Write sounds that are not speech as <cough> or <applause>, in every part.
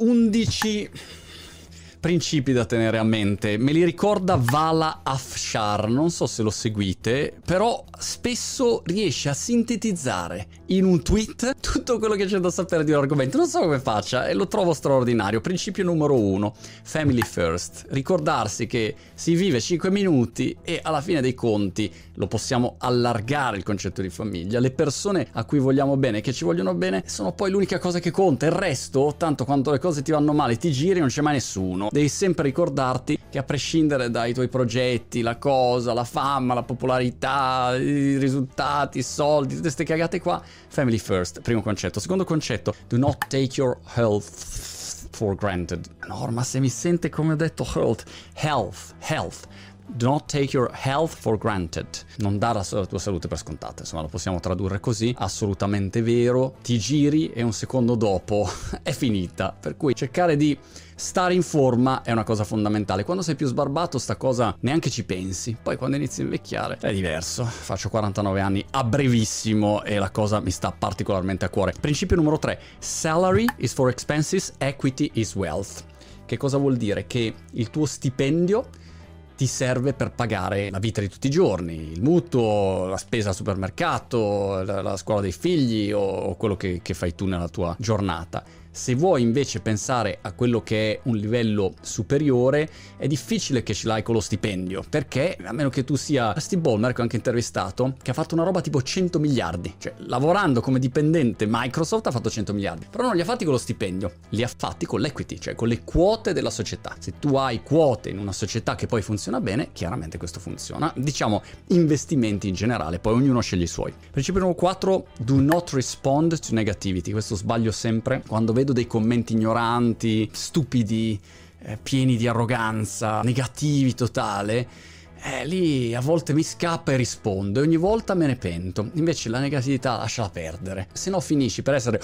11 principi da tenere a mente. Me li ricorda Vala Afshar, non so se lo seguite, però spesso riesce a sintetizzare in un tweet tutto quello che c'è da sapere di un argomento. Non so come faccia e lo trovo straordinario. Principio numero uno, family first. Ricordarsi che si vive 5 minuti e alla fine dei conti lo possiamo allargare il concetto di famiglia. Le persone a cui vogliamo bene, che ci vogliono bene, sono poi l'unica cosa che conta. Il resto, tanto quanto le cose ti vanno male, ti giri, non c'è mai nessuno devi sempre ricordarti che a prescindere dai tuoi progetti, la cosa, la fama, la popolarità, i risultati, i soldi, tutte queste cagate qua, family first, primo concetto. Secondo concetto, do not take your health for granted. Norma, se mi sente come ho detto health, health, health. Do not take your health for granted. Non dare la tua salute per scontata, insomma, lo possiamo tradurre così, assolutamente vero. Ti giri e un secondo dopo <laughs> è finita. Per cui cercare di stare in forma è una cosa fondamentale. Quando sei più sbarbato, sta cosa neanche ci pensi. Poi quando inizi a invecchiare è diverso. Faccio 49 anni a brevissimo e la cosa mi sta particolarmente a cuore. Principio numero 3. Salary is for expenses, equity is wealth. Che cosa vuol dire? Che il tuo stipendio ti serve per pagare la vita di tutti i giorni, il mutuo, la spesa al supermercato, la, la scuola dei figli o, o quello che, che fai tu nella tua giornata se vuoi invece pensare a quello che è un livello superiore, è difficile che ce l'hai con lo stipendio, perché a meno che tu sia Steve Ballmer, che ho anche intervistato, che ha fatto una roba tipo 100 miliardi, cioè lavorando come dipendente Microsoft ha fatto 100 miliardi, però non li ha fatti con lo stipendio, li ha fatti con l'equity, cioè con le quote della società. Se tu hai quote in una società che poi funziona bene, chiaramente questo funziona. Diciamo investimenti in generale, poi ognuno sceglie i suoi. Principio numero 4, do not respond to negativity. Questo sbaglio sempre quando dei commenti ignoranti, stupidi, eh, pieni di arroganza, negativi totale eh, lì a volte mi scappa e rispondo e ogni volta me ne pento. Invece la negatività lasciala perdere. Se no finisci per essere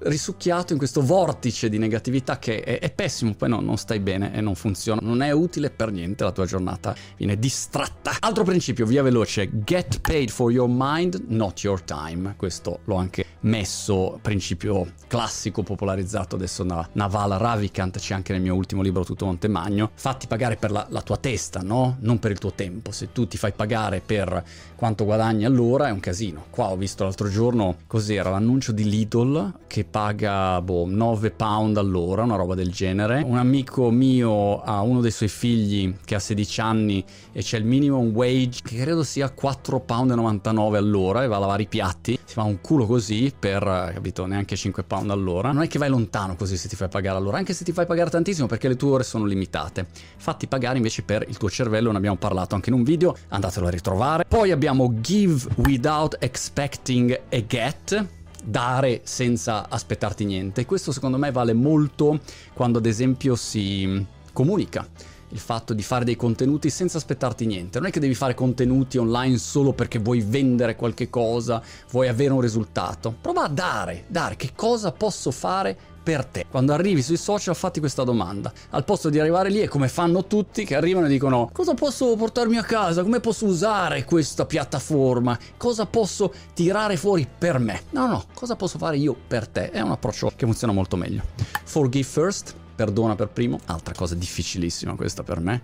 risucchiato in questo vortice di negatività che è, è pessimo, poi no, non stai bene e non funziona. Non è utile per niente la tua giornata, viene distratta. Altro principio, via veloce, get paid for your mind, not your time. Questo l'ho anche messo, principio classico popolarizzato adesso da Naval Ravikant, c'è anche nel mio ultimo libro Tutto Montemagno. Fatti pagare per la, la tua testa, no? Non per il tuo tempo tempo. Se tu ti fai pagare per quanto guadagni all'ora è un casino. Qua ho visto l'altro giorno cos'era l'annuncio di Lidl che paga boh, 9 pound all'ora, una roba del genere. Un amico mio ha uno dei suoi figli che ha 16 anni e c'è il minimum wage che credo sia 4 pound e 99 all'ora e va a lavare i piatti. Si fa un culo così per, capito, neanche 5 pound all'ora. Non è che vai lontano così se ti fai pagare all'ora, anche se ti fai pagare tantissimo perché le tue ore sono limitate. Fatti pagare invece per il tuo cervello, ne abbiamo parlato parlato anche in un video, andatelo a ritrovare. Poi abbiamo Give Without Expecting a Get, dare senza aspettarti niente. Questo secondo me vale molto quando ad esempio si comunica il fatto di fare dei contenuti senza aspettarti niente. Non è che devi fare contenuti online solo perché vuoi vendere qualche cosa, vuoi avere un risultato. Prova a dare, dare che cosa posso fare per te. Quando arrivi sui social fatti questa domanda. Al posto di arrivare lì è come fanno tutti che arrivano e dicono cosa posso portarmi a casa, come posso usare questa piattaforma, cosa posso tirare fuori per me. No, no, cosa posso fare io per te. È un approccio che funziona molto meglio. Forgive first, perdona per primo, altra cosa difficilissima questa per me,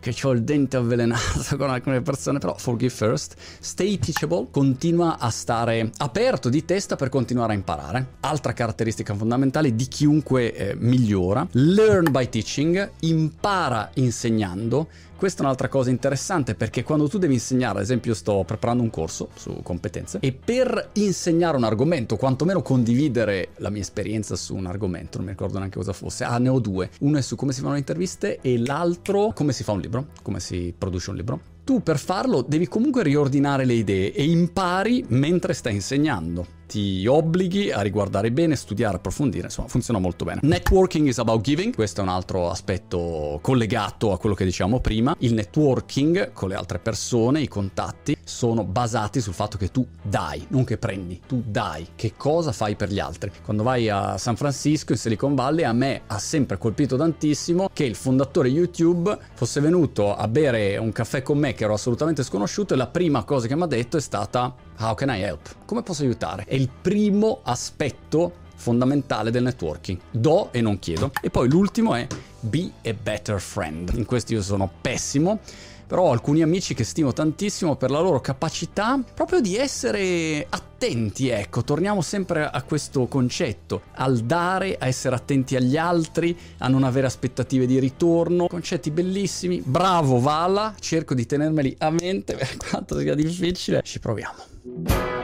che ho il dente avvelenato <laughs> con alcune persone, però forgive first, stay teachable, continua a stare aperto di testa per continuare a imparare, altra caratteristica fondamentale di chiunque eh, migliora, learn by teaching, impara insegnando, questa è un'altra cosa interessante perché quando tu devi insegnare, ad esempio sto preparando un corso su competenze e per insegnare un argomento, quantomeno condividere la mia esperienza su un argomento, non mi ricordo neanche cosa fosse, ah ne ho due, uno è su come si fanno le interviste e l'altro come si fa un libro, come si produce un libro. Tu per farlo devi comunque riordinare le idee e impari mentre stai insegnando ti obblighi a riguardare bene, studiare, approfondire, insomma funziona molto bene. Networking is about giving, questo è un altro aspetto collegato a quello che dicevamo prima. Il networking con le altre persone, i contatti, sono basati sul fatto che tu dai, non che prendi, tu dai. Che cosa fai per gli altri? Quando vai a San Francisco, in Silicon Valley, a me ha sempre colpito tantissimo che il fondatore YouTube fosse venuto a bere un caffè con me che ero assolutamente sconosciuto e la prima cosa che mi ha detto è stata How can I help? Come posso aiutare? È il primo aspetto fondamentale del networking. Do e non chiedo. E poi l'ultimo è be a better friend. In questo io sono pessimo però ho alcuni amici che stimo tantissimo per la loro capacità proprio di essere attenti, ecco, torniamo sempre a questo concetto, al dare, a essere attenti agli altri, a non avere aspettative di ritorno, concetti bellissimi, bravo Vala, cerco di tenermeli a mente <laughs> per quanto sia difficile, ci proviamo.